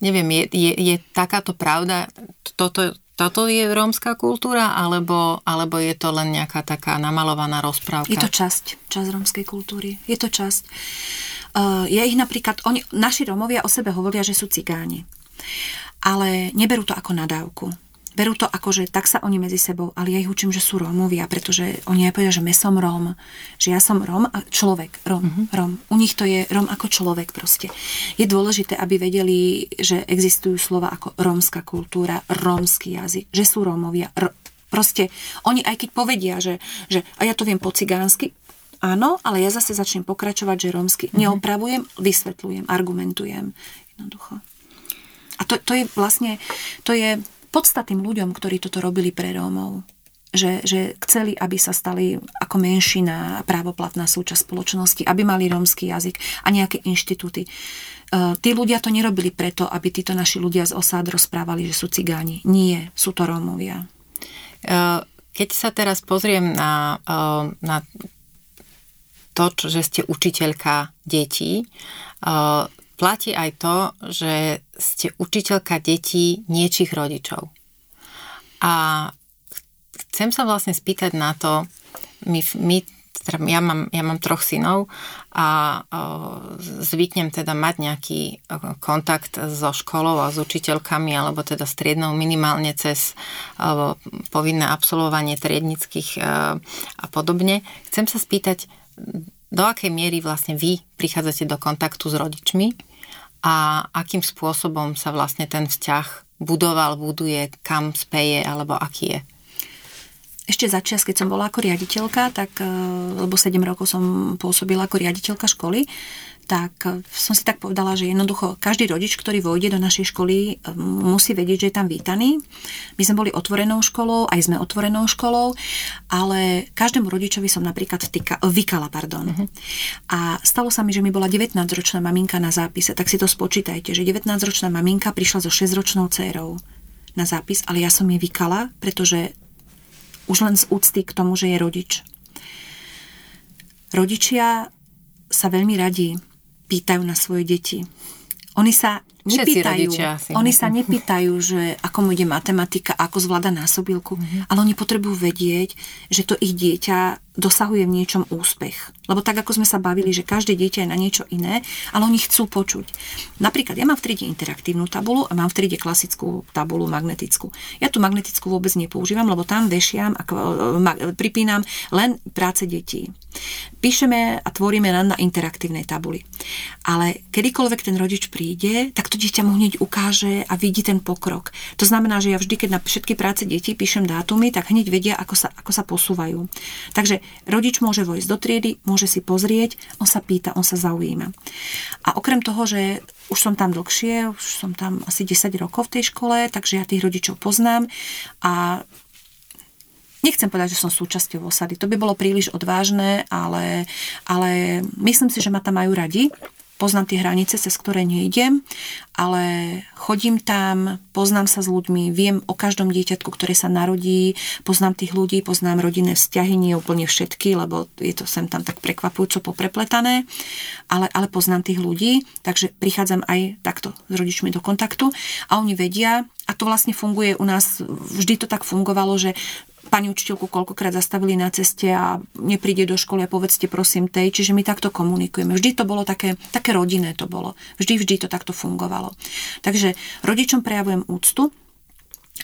neviem, je, je, je takáto pravda, toto, toto je rómska kultúra, alebo, alebo je to len nejaká taká namalovaná rozprávka? Je to časť, časť rómskej kultúry. Je to časť. Uh, ja ich napríklad, oni, naši Romovia o sebe hovoria, že sú cigáni. Ale neberú to ako nadávku. Berú to ako, že tak sa oni medzi sebou, ale ja ich učím, že sú Rómovia, pretože oni aj povedia, že my som Róm, že ja som Róm a človek, Róm, mm-hmm. Róm. U nich to je Róm ako človek proste. Je dôležité, aby vedeli, že existujú slova ako rómska kultúra, rómsky jazyk, že sú Rómovia. R- proste oni aj keď povedia, že, že a ja to viem po cigánsky, áno, ale ja zase začnem pokračovať, že rómsky. Mm-hmm. Neopravujem, vysvetľujem, argumentujem. Jednoducho. A to, to je vlastne, to je podstatným ľuďom, ktorí toto robili pre Rómov. Že, že chceli, aby sa stali ako menšina právoplatná súčasť spoločnosti, aby mali rómsky jazyk a nejaké inštitúty. Uh, tí ľudia to nerobili preto, aby títo naši ľudia z osád rozprávali, že sú cigáni. Nie, sú to Rómovia. Uh, keď sa teraz pozriem na, uh, na to, že ste učiteľka detí, platí aj to, že ste učiteľka detí niečich rodičov. A chcem sa vlastne spýtať na to, my, my teda ja mám, ja mám troch synov a zvyknem teda mať nejaký kontakt so školou a s učiteľkami alebo teda striednou minimálne cez povinné absolvovanie triednických o, a podobne. Chcem sa spýtať, do akej miery vlastne vy prichádzate do kontaktu s rodičmi a akým spôsobom sa vlastne ten vzťah budoval, buduje, kam speje alebo aký je? Ešte začias, keď som bola ako riaditeľka, tak, eh, lebo 7 rokov som pôsobila ako riaditeľka školy, tak eh, som si tak povedala, že jednoducho každý rodič, ktorý vojde do našej školy, eh, musí vedieť, že je tam vítaný. My sme boli otvorenou školou, aj sme otvorenou školou, ale každému rodičovi som napríklad vtyka, vykala. Pardon. Uh-huh. A stalo sa mi, že mi bola 19-ročná maminka na zápise, tak si to spočítajte, že 19-ročná maminka prišla so 6-ročnou dcérou na zápis, ale ja som jej vykala, pretože už len z úcty k tomu, že je rodič. Rodičia sa veľmi radi pýtajú na svoje deti. Oni sa nepýtajú, oni sa nepýtajú, že ako mu ide matematika, ako zvláda násobilku, mm-hmm. ale oni potrebujú vedieť, že to ich dieťa dosahuje v niečom úspech. Lebo tak, ako sme sa bavili, že každé dieťa je na niečo iné, ale oni chcú počuť. Napríklad, ja mám v triede interaktívnu tabulu a mám v triede klasickú tabulu magnetickú. Ja tú magnetickú vôbec nepoužívam, lebo tam vešiam a pripínam len práce detí. Píšeme a tvoríme len na interaktívnej tabuli. Ale kedykoľvek ten rodič príde, tak to dieťa mu hneď ukáže a vidí ten pokrok. To znamená, že ja vždy, keď na všetky práce detí píšem dátumy, tak hneď vedia, ako sa, ako sa posúvajú. Takže rodič môže vojsť do triedy, môže si pozrieť, on sa pýta, on sa zaujíma. A okrem toho, že už som tam dlhšie, už som tam asi 10 rokov v tej škole, takže ja tých rodičov poznám a nechcem povedať, že som súčasťou osady, to by bolo príliš odvážne, ale, ale myslím si, že ma tam majú radi poznám tie hranice, cez ktoré nejdem, ale chodím tam, poznám sa s ľuďmi, viem o každom dieťatku, ktoré sa narodí, poznám tých ľudí, poznám rodinné vzťahy, nie úplne všetky, lebo je to sem tam tak prekvapujúco poprepletané, ale, ale poznám tých ľudí, takže prichádzam aj takto s rodičmi do kontaktu a oni vedia, a to vlastne funguje u nás, vždy to tak fungovalo, že pani učiteľku koľkokrát zastavili na ceste a nepríde do školy a povedzte prosím tej, čiže my takto komunikujeme. Vždy to bolo také, také rodinné to bolo. Vždy, vždy to takto fungovalo. Takže rodičom prejavujem úctu,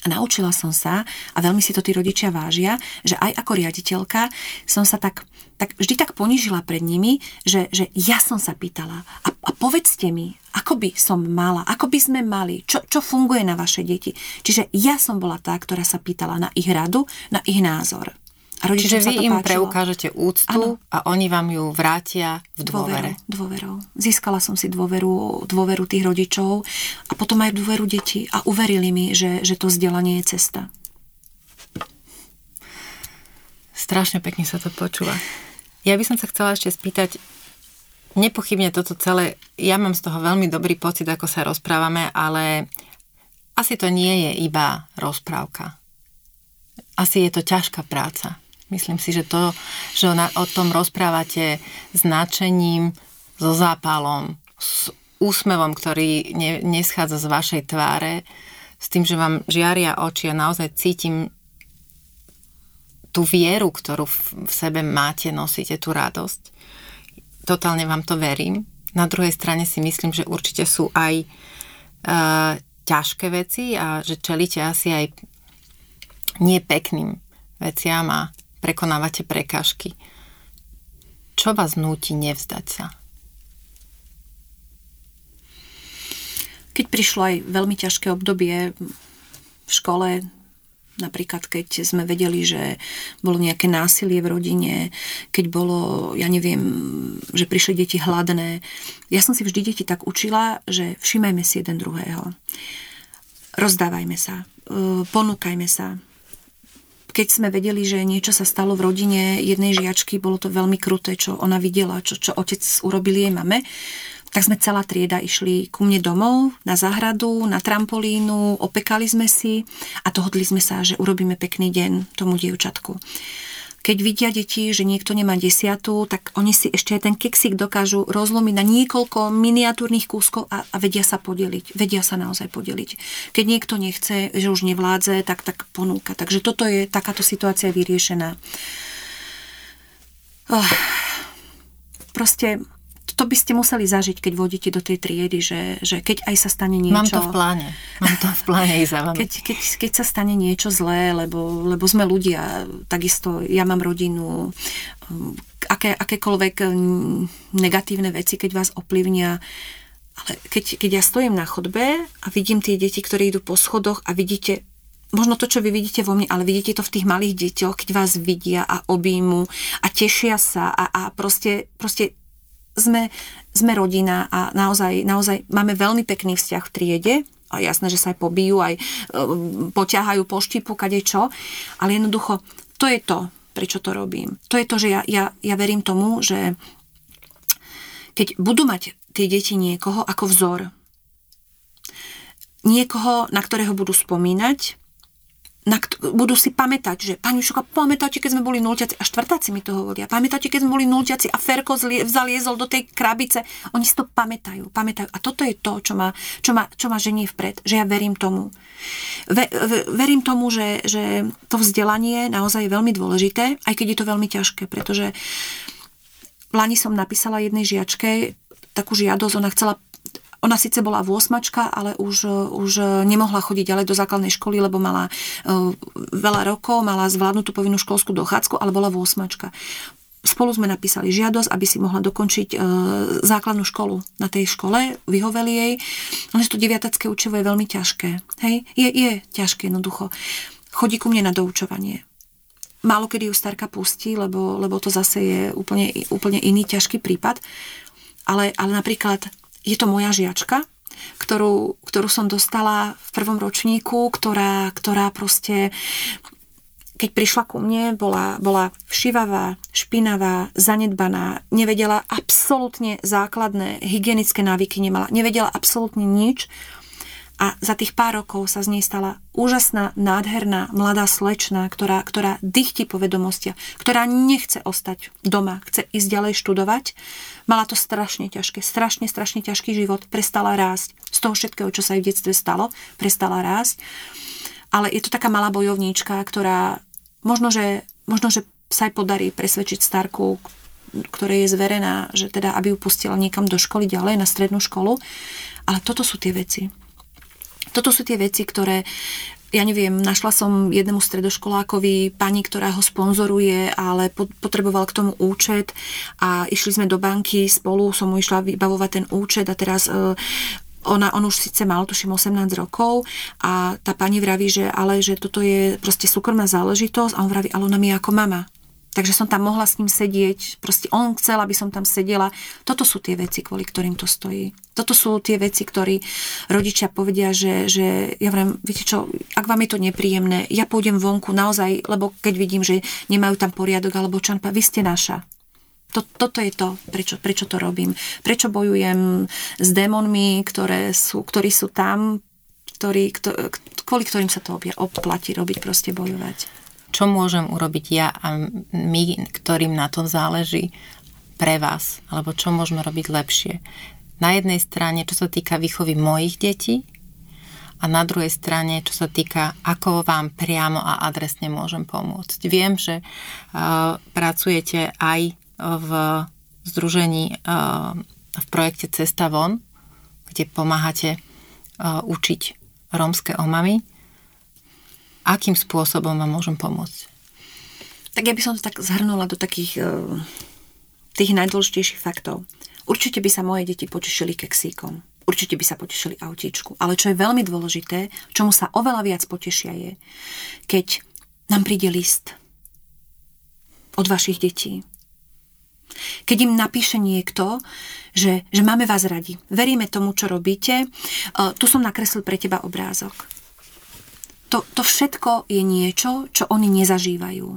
a naučila som sa, a veľmi si to tí rodičia vážia, že aj ako riaditeľka som sa tak, tak vždy tak ponižila pred nimi, že, že ja som sa pýtala a, a povedzte mi, ako by som mala, ako by sme mali, čo, čo funguje na vaše deti. Čiže ja som bola tá, ktorá sa pýtala na ich radu, na ich názor. A Čiže vy im páčilo. preukážete úctu ano. a oni vám ju vrátia v dôvere. Dôverou. Získala som si dôveru, dôveru tých rodičov a potom aj dôveru detí a uverili mi, že, že to vzdelanie je cesta. Strašne pekne sa to počúva. Ja by som sa chcela ešte spýtať, nepochybne toto celé, ja mám z toho veľmi dobrý pocit, ako sa rozprávame, ale asi to nie je iba rozprávka. Asi je to ťažká práca. Myslím si, že to, že o tom rozprávate s nadšením, so zápalom, s úsmevom, ktorý ne, neschádza z vašej tváre, s tým, že vám žiaria oči a naozaj cítim tú vieru, ktorú v sebe máte, nosíte, tú radosť. Totálne vám to verím. Na druhej strane si myslím, že určite sú aj e, ťažké veci a že čelíte asi aj nie pekným veciam a prekonávate prekážky. Čo vás núti nevzdať sa? Keď prišlo aj veľmi ťažké obdobie v škole, napríklad keď sme vedeli, že bolo nejaké násilie v rodine, keď bolo, ja neviem, že prišli deti hladné. Ja som si vždy deti tak učila, že všimajme si jeden druhého. Rozdávajme sa, e, ponúkajme sa, keď sme vedeli, že niečo sa stalo v rodine jednej žiačky, bolo to veľmi kruté, čo ona videla, čo, čo otec urobil jej mame, tak sme celá trieda išli ku mne domov, na záhradu, na trampolínu, opekali sme si a dohodli sme sa, že urobíme pekný deň tomu dievčatku. Keď vidia deti, že niekto nemá desiatu, tak oni si ešte aj ten keksik dokážu rozlomiť na niekoľko miniatúrnych kúskov a, a vedia sa podeliť. Vedia sa naozaj podeliť. Keď niekto nechce, že už nevládze, tak, tak ponúka. Takže toto je takáto situácia vyriešená. Oh, proste to by ste museli zažiť, keď vodíte do tej triedy, že, že keď aj sa stane niečo... Mám to v pláne. Mám to v pláne ísť za vami. Keď, keď, keď sa stane niečo zlé, lebo, lebo sme ľudia, takisto ja mám rodinu, um, aké, akékoľvek um, negatívne veci, keď vás ovplyvnia, ale keď, keď ja stojím na chodbe a vidím tie deti, ktoré idú po schodoch a vidíte možno to, čo vy vidíte vo mne, ale vidíte to v tých malých deťoch, keď vás vidia a objímu a tešia sa a, a proste, proste sme, sme rodina a naozaj, naozaj máme veľmi pekný vzťah v triede, a jasné, že sa aj pobijú, aj e, poťahajú po štipu, kade čo, ale jednoducho to je to, prečo to robím. To je to, že ja, ja, ja verím tomu, že keď budú mať tie deti niekoho ako vzor, niekoho, na ktorého budú spomínať, na, budú si pamätať, že pani Šuka, pamätáte, keď sme boli nulťaci, a štvrtáci mi to hovoria, pamätáte, keď sme boli nulťaci a Ferko zlie, zaliezol do tej krabice, oni si to pamätajú, pamätajú. A toto je to, čo ma, čo ma, čo ma žení vpred, že ja verím tomu. Ve, ve, verím tomu, že, že to vzdelanie naozaj je veľmi dôležité, aj keď je to veľmi ťažké, pretože Lani som napísala jednej žiačke takú žiadosť, ona chcela ona síce bola v ale už, už nemohla chodiť ďalej do základnej školy, lebo mala uh, veľa rokov, mala zvládnutú povinnú školskú dochádzku, ale bola v Spolu sme napísali žiadosť, aby si mohla dokončiť uh, základnú školu na tej škole, vyhoveli jej. Ale to deviatacké učivo je veľmi ťažké. Hej? Je, je ťažké jednoducho. Chodí ku mne na doučovanie. Málo kedy ju starka pustí, lebo, lebo to zase je úplne, úplne iný ťažký prípad. Ale, ale napríklad je to moja žiačka, ktorú, ktorú som dostala v prvom ročníku, ktorá, ktorá proste keď prišla ku mne, bola, bola všivavá, špinavá, zanedbaná, nevedela absolútne základné hygienické návyky, nemala, nevedela absolútne nič. A za tých pár rokov sa z nej stala úžasná, nádherná, mladá slečna, ktorá, ktorá dychtí po ktorá nechce ostať doma, chce ísť ďalej študovať. Mala to strašne ťažké, strašne, strašne ťažký život, prestala rásť. Z toho všetkého, čo sa jej v detstve stalo, prestala rásť. Ale je to taká malá bojovníčka, ktorá možno, že, možno, že sa aj podarí presvedčiť starku, ktorej je zverená, že teda, aby ju pustila niekam do školy ďalej, na strednú školu. Ale toto sú tie veci toto sú tie veci, ktoré ja neviem, našla som jednému stredoškolákovi pani, ktorá ho sponzoruje, ale potreboval k tomu účet a išli sme do banky spolu, som mu išla vybavovať ten účet a teraz e, ona, on už síce mal, tuším, 18 rokov a tá pani vraví, že ale, že toto je proste súkromná záležitosť a on vraví, ale ona mi ako mama. Takže som tam mohla s ním sedieť, proste on chcel, aby som tam sedela. Toto sú tie veci, kvôli ktorým to stojí. Toto sú tie veci, ktorí rodičia povedia, že, že ja vrem, viete čo, ak vám je to nepríjemné, ja pôjdem vonku naozaj, lebo keď vidím, že nemajú tam poriadok alebo čo, vy ste naša. To, toto je to, prečo, prečo to robím. Prečo bojujem s démonmi, ktoré sú, ktorí sú tam, ktorí, kvôli ktorým sa to oplatí robiť, proste bojovať čo môžem urobiť ja a my, ktorým na tom záleží pre vás, alebo čo môžeme robiť lepšie. Na jednej strane, čo sa týka výchovy mojich detí a na druhej strane, čo sa týka, ako vám priamo a adresne môžem pomôcť. Viem, že uh, pracujete aj v združení uh, v projekte Cesta von, kde pomáhate uh, učiť rómske omamy akým spôsobom vám môžem pomôcť? Tak ja by som to tak zhrnula do takých uh, tých najdôležitejších faktov. Určite by sa moje deti potešili keksíkom. Určite by sa potešili autíčku. Ale čo je veľmi dôležité, čomu sa oveľa viac potešia je, keď nám príde list od vašich detí. Keď im napíše niekto, že, že máme vás radi, veríme tomu, čo robíte, uh, tu som nakreslil pre teba obrázok to, to všetko je niečo, čo oni nezažívajú.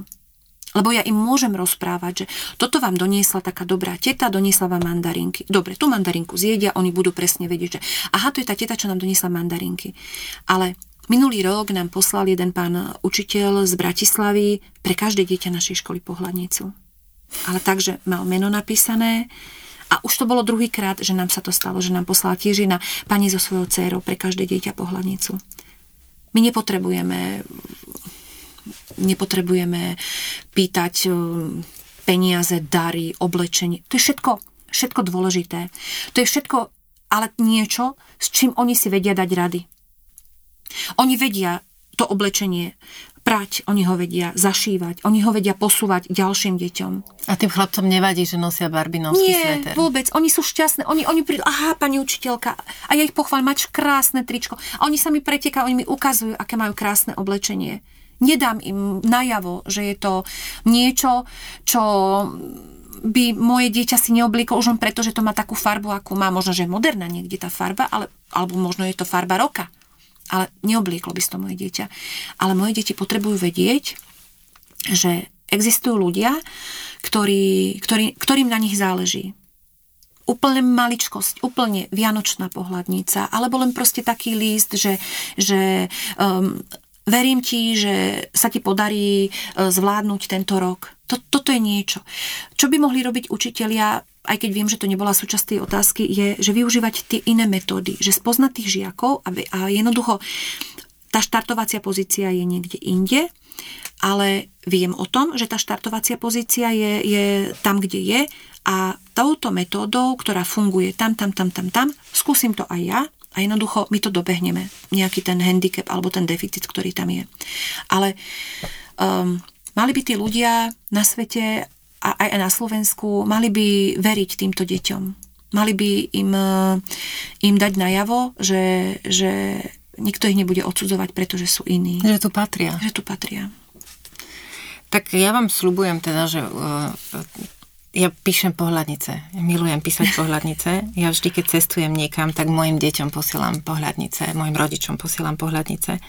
Lebo ja im môžem rozprávať, že toto vám doniesla taká dobrá teta, doniesla vám mandarinky. Dobre, tú mandarinku zjedia, oni budú presne vedieť, že aha, to je tá teta, čo nám doniesla mandarinky. Ale minulý rok nám poslal jeden pán učiteľ z Bratislavy pre každé dieťa našej školy pohľadnicu. Ale takže mal meno napísané, a už to bolo druhýkrát, že nám sa to stalo, že nám poslala tiež jedna pani so svojou dcérou pre každé dieťa pohľadnicu. My nepotrebujeme nepotrebujeme pýtať e, peniaze, dary, oblečenie. To je všetko, všetko dôležité. To je všetko ale niečo, s čím oni si vedia dať rady. Oni vedia to oblečenie prať, oni ho vedia zašívať, oni ho vedia posúvať ďalším deťom. A tým chlapcom nevadí, že nosia barbinovský Nie, sveter? vôbec. Oni sú šťastné. Oni, oni prídu, aha, pani učiteľka, a ja ich pochválim, máš krásne tričko. A oni sa mi pretekajú, oni mi ukazujú, aké majú krásne oblečenie. Nedám im najavo, že je to niečo, čo by moje dieťa si neoblíkol už len preto, že to má takú farbu, akú má. Možno, že je moderná niekde tá farba, ale, alebo možno je to farba roka ale neoblieklo by to moje dieťa. Ale moje deti potrebujú vedieť, že existujú ľudia, ktorí, ktorí, ktorým na nich záleží. Úplne maličkosť, úplne vianočná pohľadnica, alebo len proste taký líst, že, že um, verím ti, že sa ti podarí uh, zvládnuť tento rok. Toto je niečo. Čo by mohli robiť učitelia aj keď viem, že to nebola súčasť tej otázky, je, že využívať tie iné metódy, že spoznať tých žiakov a, a jednoducho tá štartovacia pozícia je niekde inde, ale viem o tom, že tá štartovacia pozícia je, je tam, kde je a touto metódou, ktorá funguje tam, tam, tam, tam, tam, skúsim to aj ja a jednoducho my to dobehneme. Nejaký ten handicap alebo ten deficit, ktorý tam je. Ale um, mali by tí ľudia na svete a aj na Slovensku mali by veriť týmto deťom. Mali by im, eh, im dať najavo, že, že nikto ich nebude odsudzovať, pretože sú iní. Že tu patria. Že tu patria. Tak ja vám slúbujem teda, že uh, ja píšem pohľadnice. Ja milujem písať pohľadnice. Ja vždy, keď cestujem niekam, tak mojim deťom posielam pohľadnice, mojim rodičom posielam pohľadnice.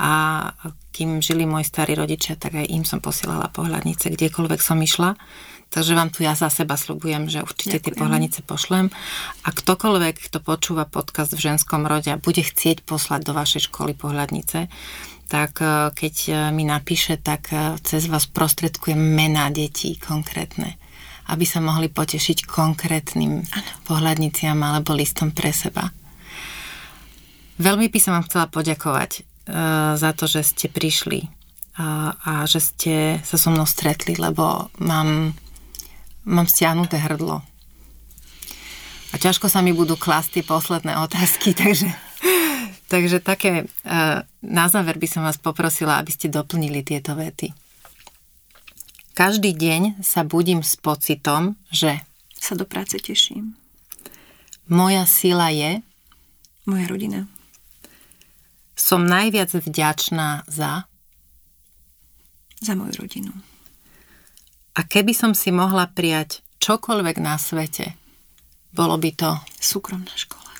a kým žili moji starí rodičia, tak aj im som posielala pohľadnice, kdekoľvek som išla. Takže vám tu ja za seba slubujem, že určite Ďakujem. tie pohľadnice pošlem. A ktokoľvek, kto počúva podcast v ženskom rode a bude chcieť poslať do vašej školy pohľadnice, tak e, keď e, mi napíše, tak e, cez vás prostredkujem mená detí konkrétne aby sa mohli potešiť konkrétnym ano. pohľadniciam alebo listom pre seba. Veľmi by som vám chcela poďakovať za to, že ste prišli a, a že ste sa so mnou stretli, lebo mám, mám stiahnuté hrdlo. A ťažko sa mi budú klásť tie posledné otázky, takže Takže také, na záver by som vás poprosila, aby ste doplnili tieto vety. Každý deň sa budím s pocitom, že sa do práce teším. Moja sila je moja rodina. Som najviac vďačná za za moju rodinu. A keby som si mohla prijať čokoľvek na svete, bolo by to súkromná škola.